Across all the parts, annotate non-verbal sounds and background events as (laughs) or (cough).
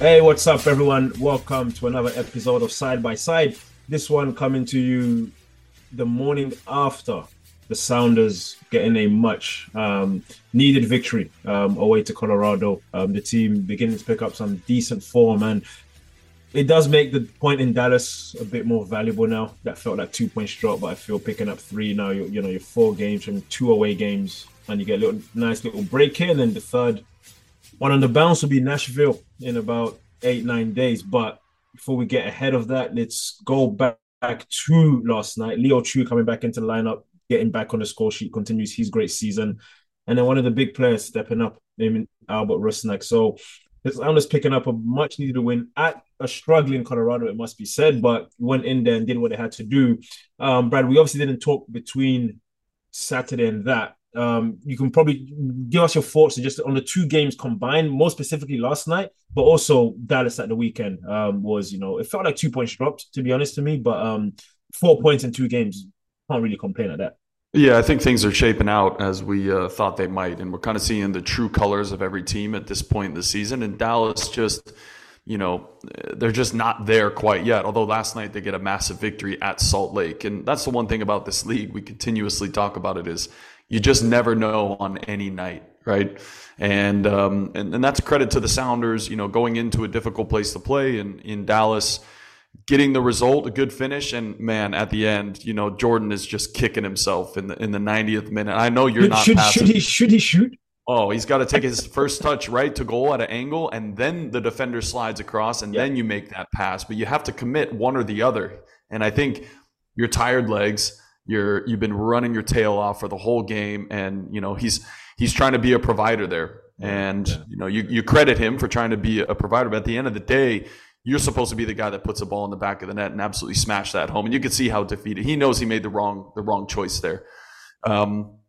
Hey, what's up, everyone? Welcome to another episode of Side by Side. This one coming to you the morning after the Sounders getting a much um, needed victory um, away to Colorado. Um, the team beginning to pick up some decent form, and it does make the point in Dallas a bit more valuable now. That felt like two points drop, but I feel picking up three now. You, know, you're four games from two away games, and you get a little nice little break in, and then the third one on the bounce will be Nashville in about eight, nine days. But before we get ahead of that, let's go back, back to last night. Leo Chu coming back into the lineup, getting back on the score sheet, continues his great season. And then one of the big players stepping up, naming Albert Rusnak. So the Sounders picking up a much needed win at a struggling Colorado, it must be said, but went in there and did what they had to do. Um, Brad, we obviously didn't talk between Saturday and that um, you can probably give us your thoughts just on the two games combined, more specifically last night, but also Dallas at the weekend um, was, you know, it felt like two points dropped, to be honest to me, but um, four points in two games, can't really complain at that. Yeah, I think things are shaping out as we uh, thought they might, and we're kind of seeing the true colors of every team at this point in the season. And Dallas just, you know, they're just not there quite yet. Although last night they get a massive victory at Salt Lake, and that's the one thing about this league we continuously talk about it is you just never know on any night, right? And, um, and and that's credit to the Sounders, you know, going into a difficult place to play in in Dallas, getting the result, a good finish, and man, at the end, you know, Jordan is just kicking himself in the in the 90th minute. I know you're not should, should he should he shoot? Oh, he's got to take his (laughs) first touch right to goal at an angle, and then the defender slides across, and Yeah. then you make that pass. But you have to commit one or the other. And I think your tired legs, you're you've been running your tail off for the whole game, and you know he's he's trying to be a provider there, and you know you you credit him for trying to be a provider. But at the end of the day, you're supposed to be the guy that puts the ball in the back of the net and absolutely smash that home. And you can see how defeated he knows he made the wrong the wrong choice there. Um,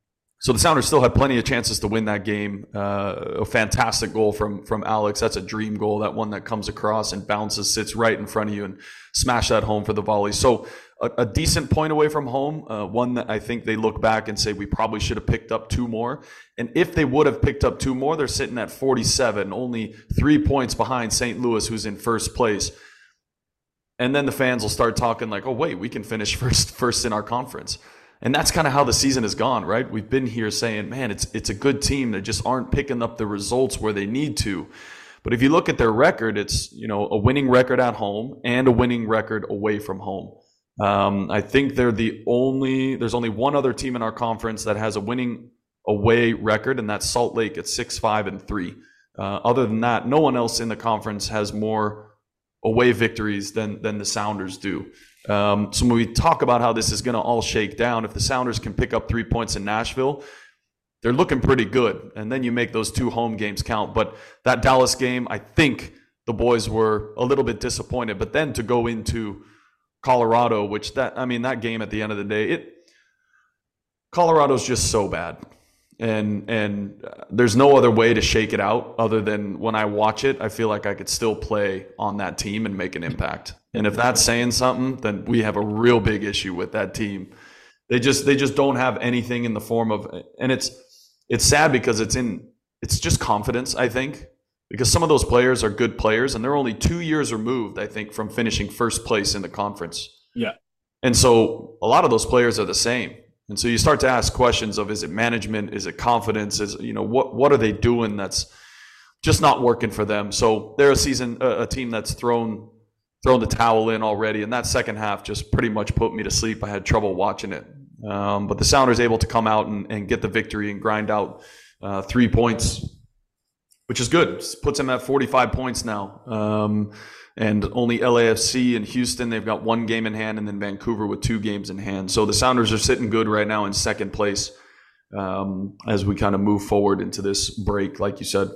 so the Sounders still had plenty of chances to win that game. Uh, a fantastic goal from from Alex. That's a dream goal. That one that comes across and bounces, sits right in front of you, and smash that home for the volley. So a, a decent point away from home. Uh, one that I think they look back and say we probably should have picked up two more. And if they would have picked up two more, they're sitting at 47, only three points behind St. Louis, who's in first place. And then the fans will start talking like, "Oh wait, we can finish (laughs) first first in our conference." And that's kind of how the season has gone, right? We've been here saying, man, it's it's a good team. They just aren't picking up the results where they need to. But if you look at their record, it's you know a winning record at home and a winning record away from home. Um, I think they're the only. There's only one other team in our conference that has a winning away record, and that's Salt Lake at six five and three. Uh, other than that, no one else in the conference has more away victories than than the Sounders do. Um, so when we talk about how this is going to all shake down, if the Sounders can pick up three points in Nashville, they're looking pretty good. And then you make those two home games count. But that Dallas game, I think the boys were a little bit disappointed. But then to go into Colorado, which that I mean that game at the end of the day, it Colorado's just so bad. And and uh, there's no other way to shake it out other than when I watch it, I feel like I could still play on that team and make an impact. And if that's saying something, then we have a real big issue with that team. They just they just don't have anything in the form of and it's it's sad because it's in it's just confidence, I think. Because some of those players are good players and they're only 2 years removed, I think, from finishing first place in the conference. Yeah. And so a lot of those players are the same. And so you start to ask questions of is it management, is it confidence, is you know what what are they doing that's just not working for them. So they're a season a, a team that's thrown thrown the towel in already, and that second half just pretty much put me to sleep. I had trouble watching it, um, but the Sounders able to come out and, and get the victory and grind out uh, three points, which is good. Puts them at 45 points now. Um, and only LAFC and Houston, they've got one game in hand, and then Vancouver with two games in hand. So the Sounders are sitting good right now in second place um, as we kind of move forward into this break, like you said.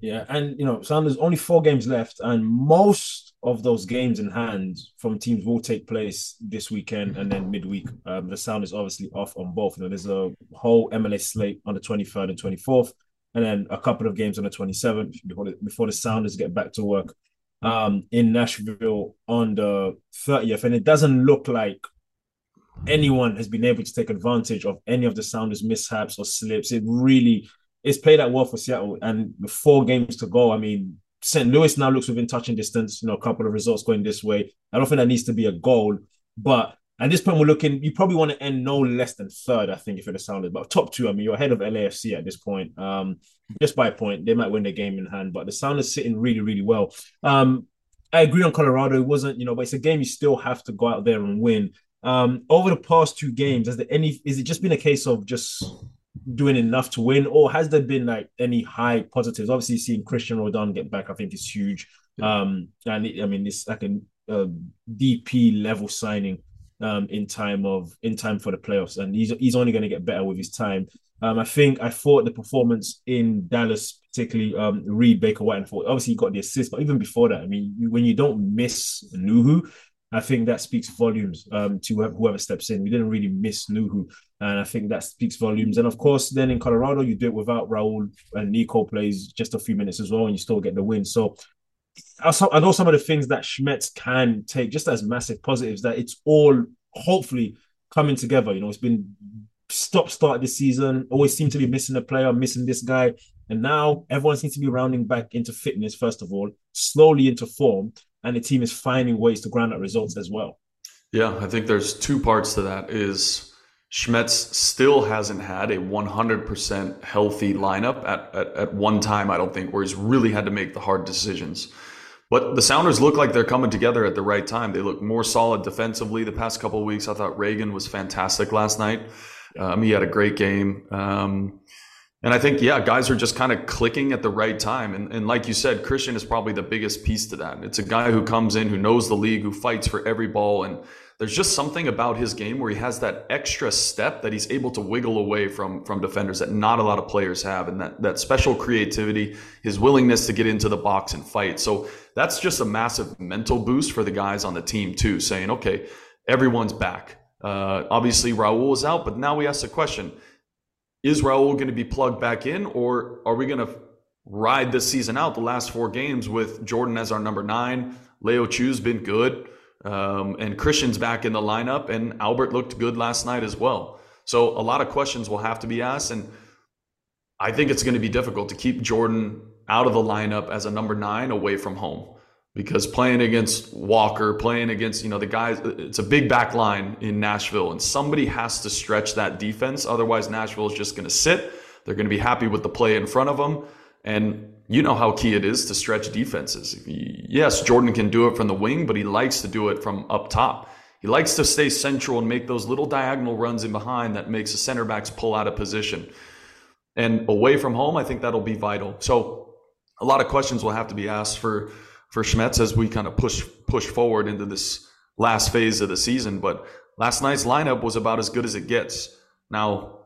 Yeah, and you know, Sounders only four games left, and most of those games in hand from teams will take place this weekend and then midweek. Um, the Sounders obviously off on both. You know, there's a whole MLS slate on the 23rd and 24th, and then a couple of games on the 27th before the, before the Sounders get back to work um, in Nashville on the 30th. And it doesn't look like anyone has been able to take advantage of any of the Sounders' mishaps or slips. It really it's played out well for Seattle, and four games to go, I mean, St. Louis now looks within touching distance. You know, a couple of results going this way. I don't think that needs to be a goal, but at this point, we're looking. You probably want to end no less than third. I think if you're the Sounders, but top two. I mean, you're ahead of LAFC at this point. Um, just by a point, they might win the game in hand, but the Sounders sitting really, really well. Um, I agree on Colorado. It wasn't, you know, but it's a game you still have to go out there and win. Um, over the past two games, has there any? Is it just been a case of just doing enough to win, or has there been like any high positives? Obviously, seeing Cristian Roldan get back, I think is huge. Um, and it, I mean, it's like a, a DP level signing um, in time of in time for the playoffs, and he's he's only going to get better with his time. Um, I think I thought the performance in Dallas, particularly um, Reed Baker-Whiting, and thought obviously he got the assist, but even before that, I mean, when you don't miss Nouhou, I think that speaks volumes um, to whoever steps in. We didn't really miss Nouhou, and I think that speaks volumes. And of course, then in Colorado, you do it without Raul and Nico plays just a few minutes as well, and you still get the win. So I know some of the things that Schmetz can take just as massive positives that it's all hopefully coming together. You know, it's been stop start this season, always seem to be missing a player, missing this guy. And now everyone seems to be rounding back into fitness, first of all, slowly into form and the team is finding ways to grind out results as well. Yeah, I think there's two parts to that. Is Schmetz still hasn't had a 100% healthy lineup at, at, at one time, I don't think, where he's really had to make the hard decisions. But the Sounders look like they're coming together at the right time. They look more solid defensively the past couple of weeks. I thought Ragen was fantastic last night. Um, he had a great game. Um, and I think, yeah, guys are just kind of clicking at the right time. And, and like you said, Cristian is probably the biggest piece to that. It's a guy who comes in, who knows the league, who fights for every ball. And there's just something about his game where he has that extra step that he's able to wiggle away from, from defenders that not a lot of players have. And that, that special creativity, his willingness to get into the box and fight. So that's just a massive mental boost for the guys on the team, too, saying, okay, everyone's back. Uh, obviously, Raul is out, but now we ask the question is Raul going to be plugged back in, or are we going to ride this season out the last four games with Jordan as our number nine? Leo Chu's been good, um, and Cristian's back in the lineup, and Albert looked good last night as well. So a lot of questions will have to be asked, and I think it's going to be difficult to keep Jordan out of the lineup as a number nine away from home because playing against Walker, playing against, you know, the guys, it's a big back line in Nashville, and somebody has to stretch that defense. Otherwise, Nashville is just going to sit. They're going to be happy with the play in front of them. And you know how key it is to stretch defenses. Yes, Jordan can do it from the wing, but he likes to do it from up top. He likes to stay central and make those little diagonal runs in behind that makes the center backs pull out of position. And away from home, I think that'll be vital. So a lot of questions will have to be asked for for Schmetz as we kind of push push forward into this last phase of the season. But last night's lineup was about as good as it gets. Now,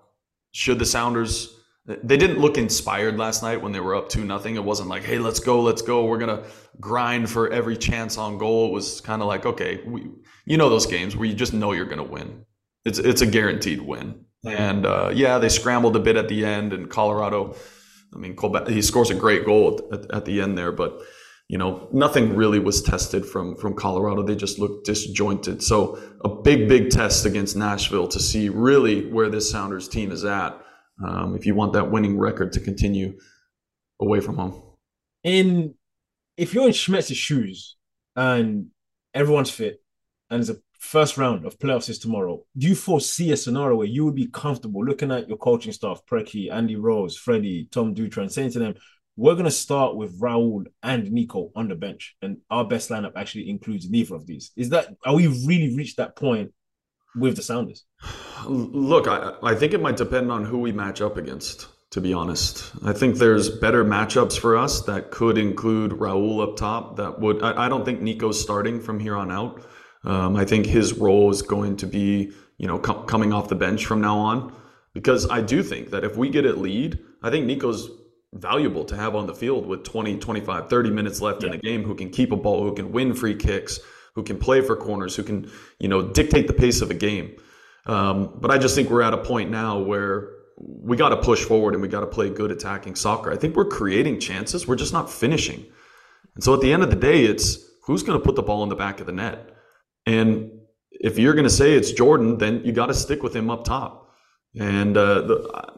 should the Sounders they didn't look inspired last night when they were up 2 nothing. It wasn't like, "Hey, let's go, let's go. We're going to grind for every chance on goal." It was kind of like, "Okay, we, you know those games where you just know you're going to win. It's it's a guaranteed win." And uh, yeah, they scrambled a bit at the end and Colorado I mean, he scores a great goal at, at the end there, but you know, nothing really was tested from from Colorado. They just looked disjointed. So a big, big test against Nashville to see really where this Sounders team is at. Um, if you want that winning record to continue away from home. In if you're in Schmetz's shoes and everyone's fit and there's a first round of playoffs is tomorrow, do you foresee a scenario where you would be comfortable looking at your coaching staff, Preki, Andy Rose, Freddie, Tom Dutra, and saying to them, we're going to start with Raul and Nico on the bench, and our best lineup actually includes neither of these. Is that are we really reached that point with the Sounders? Look, I, I think it might depend on who we match up against. To be honest, I think there's better matchups for us that could include Raul up top. That would I, I don't think Nico's starting from here on out. Um, I think his role is going to be you know com- coming off the bench from now on because I do think that if we get it lead, I think Nico's valuable to have on the field with 20, 25, 30 minutes left yeah. in the game who can keep a ball, who can win free kicks, who can play for corners, who can, you know, dictate the pace of a game. Um, but I just think we're at a point now where we got to push forward and we got to play good attacking soccer. I think we're creating chances. We're just not finishing. And so at the end of the day, it's who's going to put the ball in the back of the net. And if you're going to say it's Jordan, then you got to stick with him up top. And uh, the,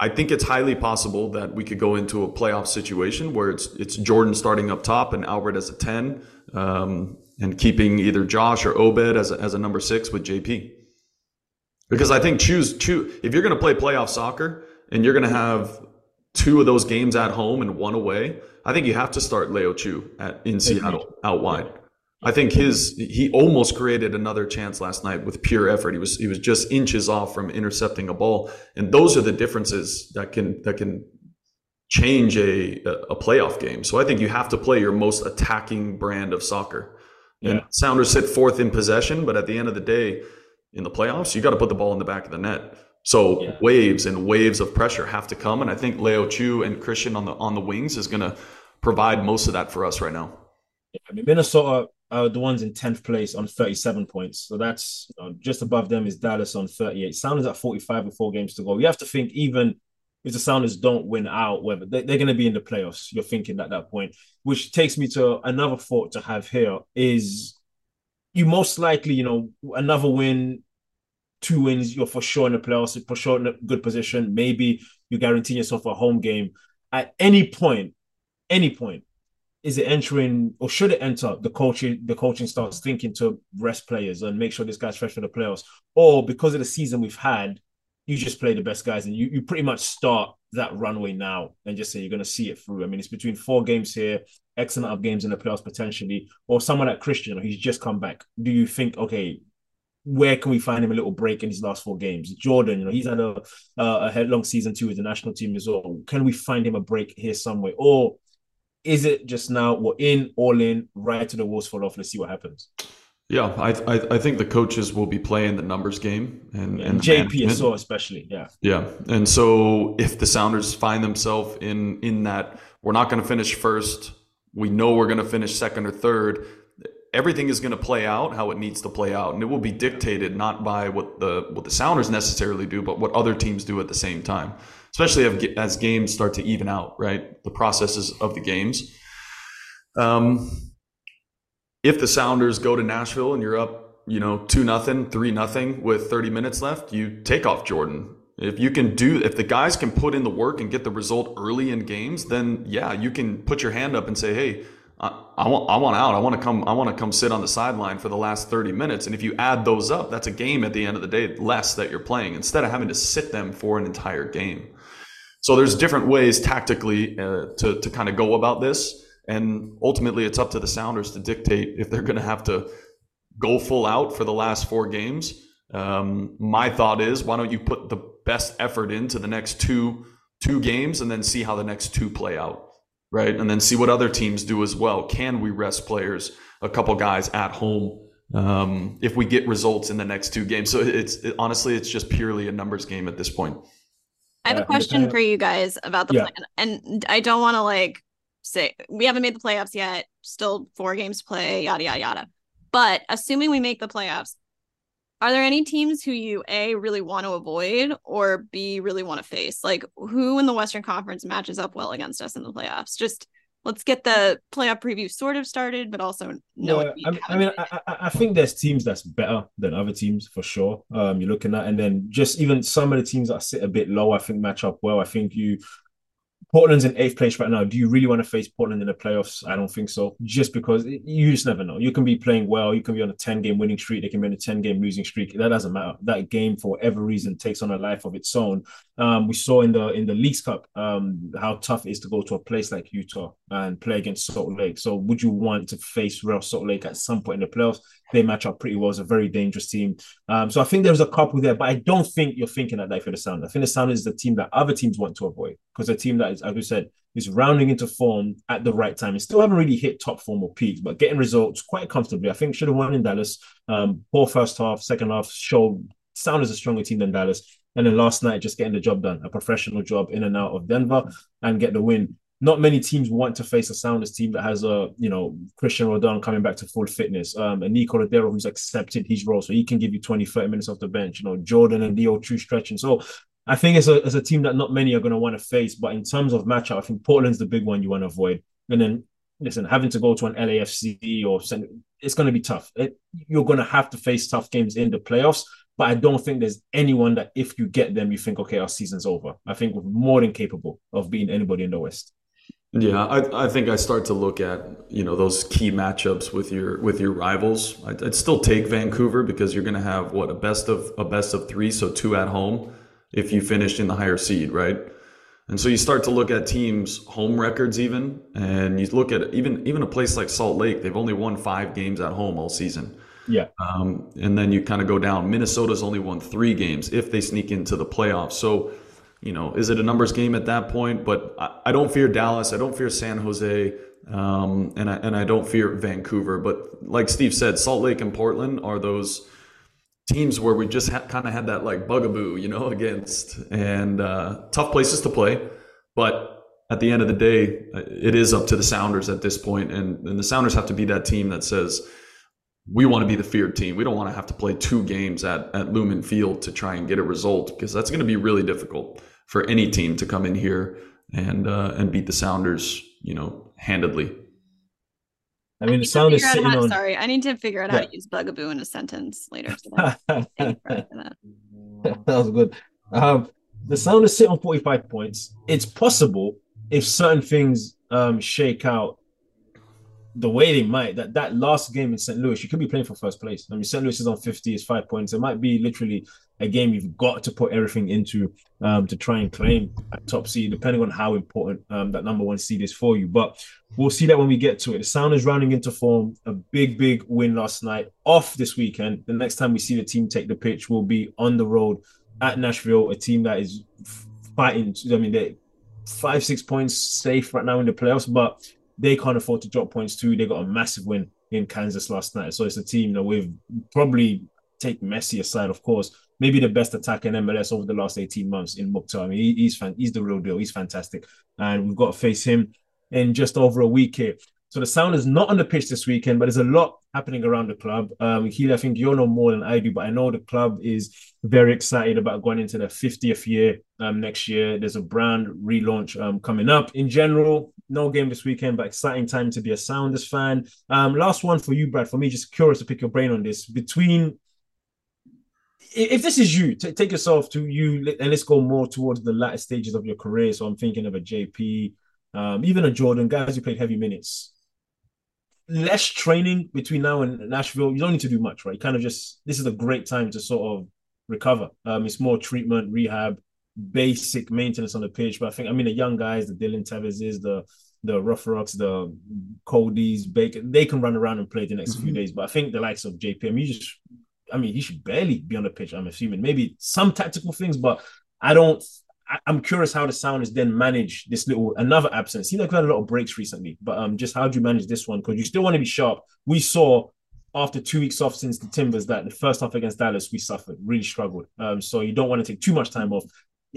I think it's highly possible that we could go into a playoff situation where it's it's Jordan starting up top and Albert as a ten, um, and keeping either Josh or Obed as a, as a number six with JP. Because I think choose choose if you're going to play playoff soccer and you're going to have two of those games at home and one away, I think you have to start Leo Chu at in Seattle out wide. I think his he almost created another chance last night with pure effort. He was he was just inches off from intercepting a ball, and those are the differences that can that can change a a playoff game. So I think you have to play your most attacking brand of soccer. Yeah. And Sounders sit fourth in possession, but at the end of the day, in the playoffs, you got to put the ball in the back of the net. So yeah. waves and waves of pressure have to come, and I think Leo Chu and Cristian on the on the wings is going to provide most of that for us right now. I mean, Minnesota are the ones in 10th place on 37 points. So that's you know, just above them is Dallas on 38. Sounders at 45 with four games to go. You have to think even if the Sounders don't win out, whether they, are going to be in the playoffs, you're thinking at that point, which takes me to another thought to have here is you most likely, you know, another win, two wins, you're for sure in the playoffs, for sure in a good position. Maybe you guarantee yourself a home game. At any point, any point, is it entering or should it enter the coaching the coaching starts thinking to rest players and make sure this guy's fresh for the playoffs or because of the season we've had you just play the best guys and you, you pretty much start that runway now and just say you're going to see it through i mean it's between four games here x amount of games in the playoffs potentially or someone like cristian he's just come back do you think okay where can we find him a little break in his last four games? Jordan, you know, he's had a uh, a long season too with the national team as well. Can we find him a break here somewhere, or is it just now we're in, all in, right to the walls fall off? Let's see what happens. Yeah, I, I, I think the coaches will be playing the numbers game and, yeah, and JP so especially, yeah. Yeah, and so if the Sounders find themselves in in that we're not going to finish first, we know we're going to finish second or third. Everything is going to play out how it needs to play out, and it will be dictated not by what the what the Sounders necessarily do, but what other teams do at the same time especially as games start to even out, right? The processes of the games. Um, if the Sounders go to Nashville and you're up, you know, two nothing, three nothing with 30 minutes left, you take off Jordan. If you can do, if the guys can put in the work and get the result early in games, then yeah, you can put your hand up and say, hey, I, I, want I want out. I want to come I want to come sit on the sideline for the last 30 minutes. And if you add those up, that's a game at the end of the day less that you're playing instead of having to sit them for an entire game. So there's different ways tactically uh, to to kind of go about this, and ultimately it's up to the Sounders to dictate if they're going to have to go full out for the last four games. Um, my thought is, why don't you put the best effort into the next two two games, and then see how the next two play out, right? And then see what other teams do as well. Can we rest players, a couple guys at home? Um, if we get results in the next two games, so it's it, honestly, it's just purely a numbers game at this point. I have a question for you guys about the yeah. plan, and I don't want to like say we haven't made the playoffs yet. Still four games to play, yada yada yada. But assuming we make the playoffs, are there any teams who you a really want to avoid or b really want to face? Like who in the Western Conference matches up well against us in the playoffs? Just let's get the playoff preview sort of started, but also no. Yeah, I, I, mean, I, I, think there's teams that's better than other teams for sure. Um, you're looking at, and then just even some of the teams that sit a bit low, I think match up well. I think you Portland's in eighth place right now. Do you really want to face Portland in the playoffs? I don't think so. Just because you just never know. You can be playing well. You can be on a 10 game winning streak. They can be on a 10 game losing streak. That doesn't matter. That game, for whatever reason, takes on a life of its own. Um, we saw in the in the Leagues Cup um, how tough it is to go to a place like Utah and play against Salt Lake. So would you want to face Real Salt Lake at some point in the playoffs? They match up pretty well. It's a very dangerous team. Um, so I think there's a couple there, but I don't think you're thinking that for the Sound. I think the Sound is the team that other teams want to avoid because a team that is, as we said, is rounding into form at the right time. And still haven't really hit top form or peaks, but getting results quite comfortably. I think should have won in Dallas. Um, poor first half, second half showed Sound is a stronger team than Dallas. And then last night, just getting the job done, a professional job in and out of Denver and get the win. Not many teams want to face a Sounders team that has a, you know, Cristian Roldan coming back to full fitness, um, and Nico Lodeiro who's accepted his role. So he can give you 20, 30 minutes off the bench, you know, Jordan and Leo Chu stretching. So I think it's a, it's a team that not many are going to want to face. But in terms of matchup, I think Portland's the big one you want to avoid. And then listen, having to go to an LAFC or it's going to be tough. It, you're going to have to face tough games in the playoffs. But I don't think there's anyone that if you get them, you think, okay, our season's over. I think we're more than capable of beating anybody in the West. Yeah, I, I think I start to look at you know those key matchups with your with your rivals. I'd, I'd still take Vancouver because you're going to have what a best of a best of three, so two at home if you finish in the higher seed, right? And so you start to look at teams' home records even, and you look at even even a place like Salt Lake. They've only won five games at home all season. Yeah. Um, and then you kind of go down. Minnesota's only won three games if they sneak into the playoffs. So, you know, is it a numbers game at that point? But I, I don't fear Dallas. I don't fear San Jose. Um, and I and I don't fear Vancouver. But like Steve said, Salt Lake and Portland are those teams where we just ha- kind of had that like bugaboo, you know, (laughs) against and uh, tough places to play. But at the end of the day, it is up to the Sounders at this point, and, and the Sounders have to be that team that says we want to be the feared team. We don't want to have to play two games at at Lumen Field to try and get a result because that's going to be really difficult for any team to come in here and uh, and beat the Sounders, you know, handedly. I mean, the sound is sitting how, on. Sorry, I need to figure out yeah. how to use bugaboo in a sentence later (laughs) today. that. (laughs) that was good. Um, the sound is sitting on 45 points. It's possible if certain things um, shake out the way they might, that that last game in St. Louis, you could be playing for first place. I mean, St. Louis is on 50, it's five points. It might be literally a game you've got to put everything into um, to try and claim a top seed, depending on how important um, that number one seed is for you. But we'll see that when we get to it. The Sound is rounding into form. A big, big win last night. Off this weekend. The next time we see the team take the pitch will be on the road at Nashville, a team that is fighting. I mean, they're five, six points safe right now in the playoffs, but they can't afford to drop points too. They got a massive win in Kansas last night. So it's a team that we've probably take Messi aside, of course, maybe the best attack in MLS over the last 18 months in Mukhtar. I mean, he, he's fan, he's the real deal. He's fantastic. And we've got to face him in just over a week here. So the sound is not on the pitch this weekend, but there's a lot happening around the club. Um, I think you'll know more than I do, but I know the club is very excited about going into their 50th year um, next year. There's a brand relaunch um, coming up. In general, no game this weekend, but exciting time to be a Sounders fan. Um, last one for you, Brad. For me, just curious to pick your brain on this. Between if this is you, t- take yourself to you, and let's go more towards the latter stages of your career. So I'm thinking of a JP, um, even a Jordan, guys who played heavy minutes. Less training between now and Nashville. You don't need to do much, right? kind of just this is a great time to sort of recover. Um, it's more treatment, rehab, basic maintenance on the pitch. But I think I mean the young guys, the Dylan Teveses, the the Rough Rocks, the Cody's, Bacon, they can run around and play the next mm-hmm. few days. But I think the likes of JPM, you just I mean, he should barely be on the pitch. I'm assuming maybe some tactical things, but I don't. I, am curious how the Sounders then manage this little another absence. Seems like we had a lot of breaks recently, but um, just how do you manage this one? Because you still want to be sharp. We saw after two weeks off since the Timbers that the first half against Dallas we suffered, really struggled. Um, so you don't want to take too much time off.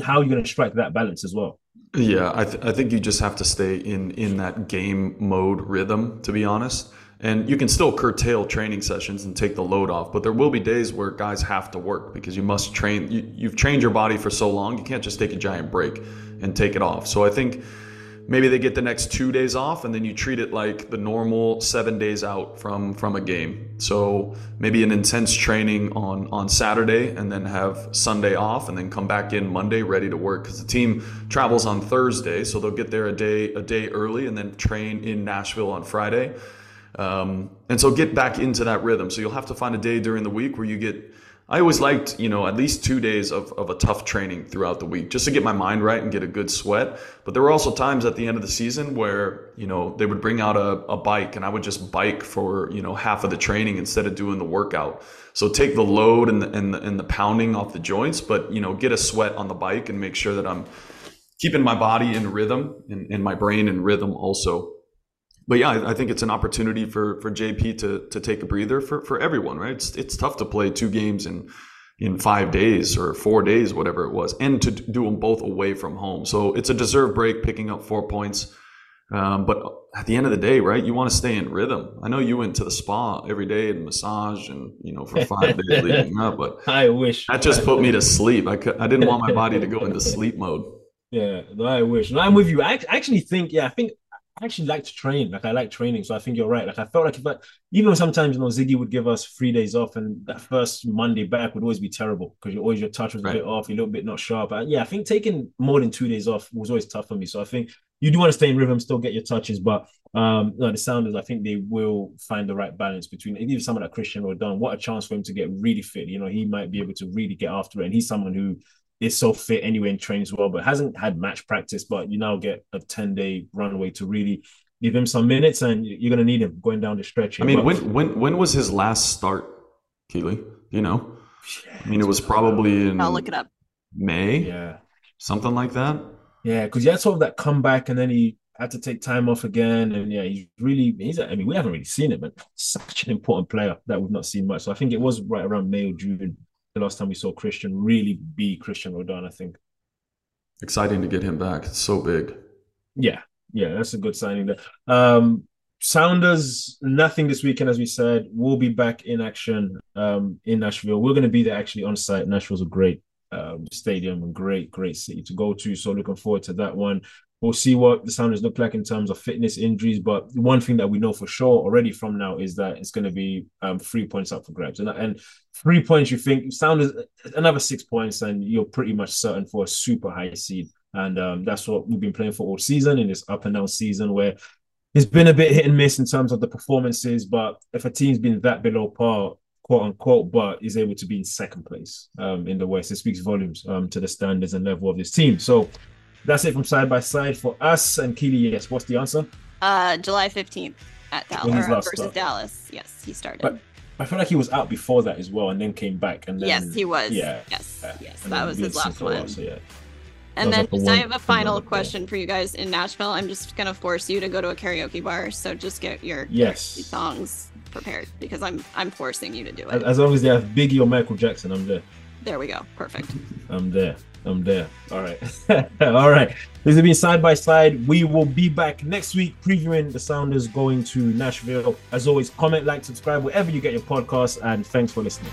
How are you going to strike that balance as well? Yeah, I, th- I think you just have to stay in in that game mode rhythm. To be honest, and you can still curtail training sessions and take the load off, but there will be days where guys have to work because you must train. You, you've trained your body for so long, you can't just take a giant break and take it off. So I think maybe they get the next two days off and then you treat it like the normal seven days out from from a game so maybe an intense training on on saturday and then have sunday off and then come back in monday ready to work because the team travels on thursday so they'll get there a day a day early and then train in nashville on friday um, and so get back into that rhythm. So you'll have to find a day during the week where you get. I always liked, you know, at least two days of, of a tough training throughout the week just to get my mind right and get a good sweat. But there were also times at the end of the season where, you know, they would bring out a, a bike and I would just bike for, you know, half of the training instead of doing the workout. So take the load and the, and the, and the pounding off the joints, but, you know, get a sweat on the bike and make sure that I'm keeping my body in rhythm and, and my brain in rhythm also but yeah, I, I, think it's an opportunity for for JP to to take a breather for for everyone, right? It's it's tough to play two games in in five days or four days, whatever it was, and to do them both away from home. So it's a deserved break, picking up four points. Um, but at the end of the day, right, you want to stay in rhythm. I know you went to the spa every day and massage and, you know, for five days (laughs) leading up, but I wish that just put me to sleep. I, could, I didn't want my body to go into sleep mode. (laughs) Yeah, I wish. No, I'm with you. I actually think, yeah, I think I actually like to train. Like I like training, so I think you're right. Like I felt like if I, even sometimes you know Sigi would give us three days off, and that first Monday back would always be terrible because you always your touch was right. a bit off, you're a little bit not sharp. And yeah, I think taking more than two days off was always tough for me. So I think you do want to stay in rhythm, still get your touches, but um, no, the Sounders, I think they will find the right balance between even someone like Cristian Roldan. What a chance for him to get really fit. You know, he might be able to really get after it, and he's someone who is so fit anyway and trains well, but hasn't had match practice. But you now get a 10 day runway to really give him some minutes, and you're going to need him going down the stretch. Here. I mean, when when when was his last start, Keely? You know, I mean, it was probably in. I'll look it up. May, yeah, something like that. Yeah, because he had sort of that comeback, and then he had to take time off again, and yeah, he's really. He's. I mean, we haven't really seen it, but such an important player that we've not seen much. So I think it was right around May or June the last time we saw Cristian really be Cristian Roldan. I think. Exciting to get him back. It's so big. Yeah, yeah, that's a good signing there. Um, Sounders, nothing this weekend, as we said. We'll be back in action um, in Nashville. We're going to be there actually on site. Nashville's a great um, stadium and great, great city to go to. So looking forward to that one. We'll see what the Sounders look like in terms of fitness injuries. But one thing that we know for sure already from now is that it's going to be um, three points up for grabs. And, and three points, you think Sounders another six points, and you're pretty much certain for a super high seed. And um, that's what we've been playing for all season in this up and down season where it's been a bit hit and miss in terms of the performances. But if a team's been that below par, quote unquote, but is able to be in second place um, in the West, it speaks volumes um, to the standards and level of this team. So that's it from side by side for us. And Keely, yes, what's the answer? Uh, July 15th at Dallas versus start? Dallas. Yes, he started. But I feel like he was out before that as well and then came back. And then, Yes, he was. Yeah. Yes, yes. That was his last one. so yeah. And then just, I have a final question for you guys in Nashville. I'm just gonna force you to go to a karaoke bar, so just get your yes songs prepared because I'm I'm forcing you to do it. As long as they have Biggie or Michael Jackson, I'm there. There we go. Perfect. I'm there. I'm there. All right. (laughs) All right. This has been side by side. We will be back next week previewing the Sounders going to Nashville. As always, comment, like, subscribe, wherever you get your podcasts, and thanks for listening.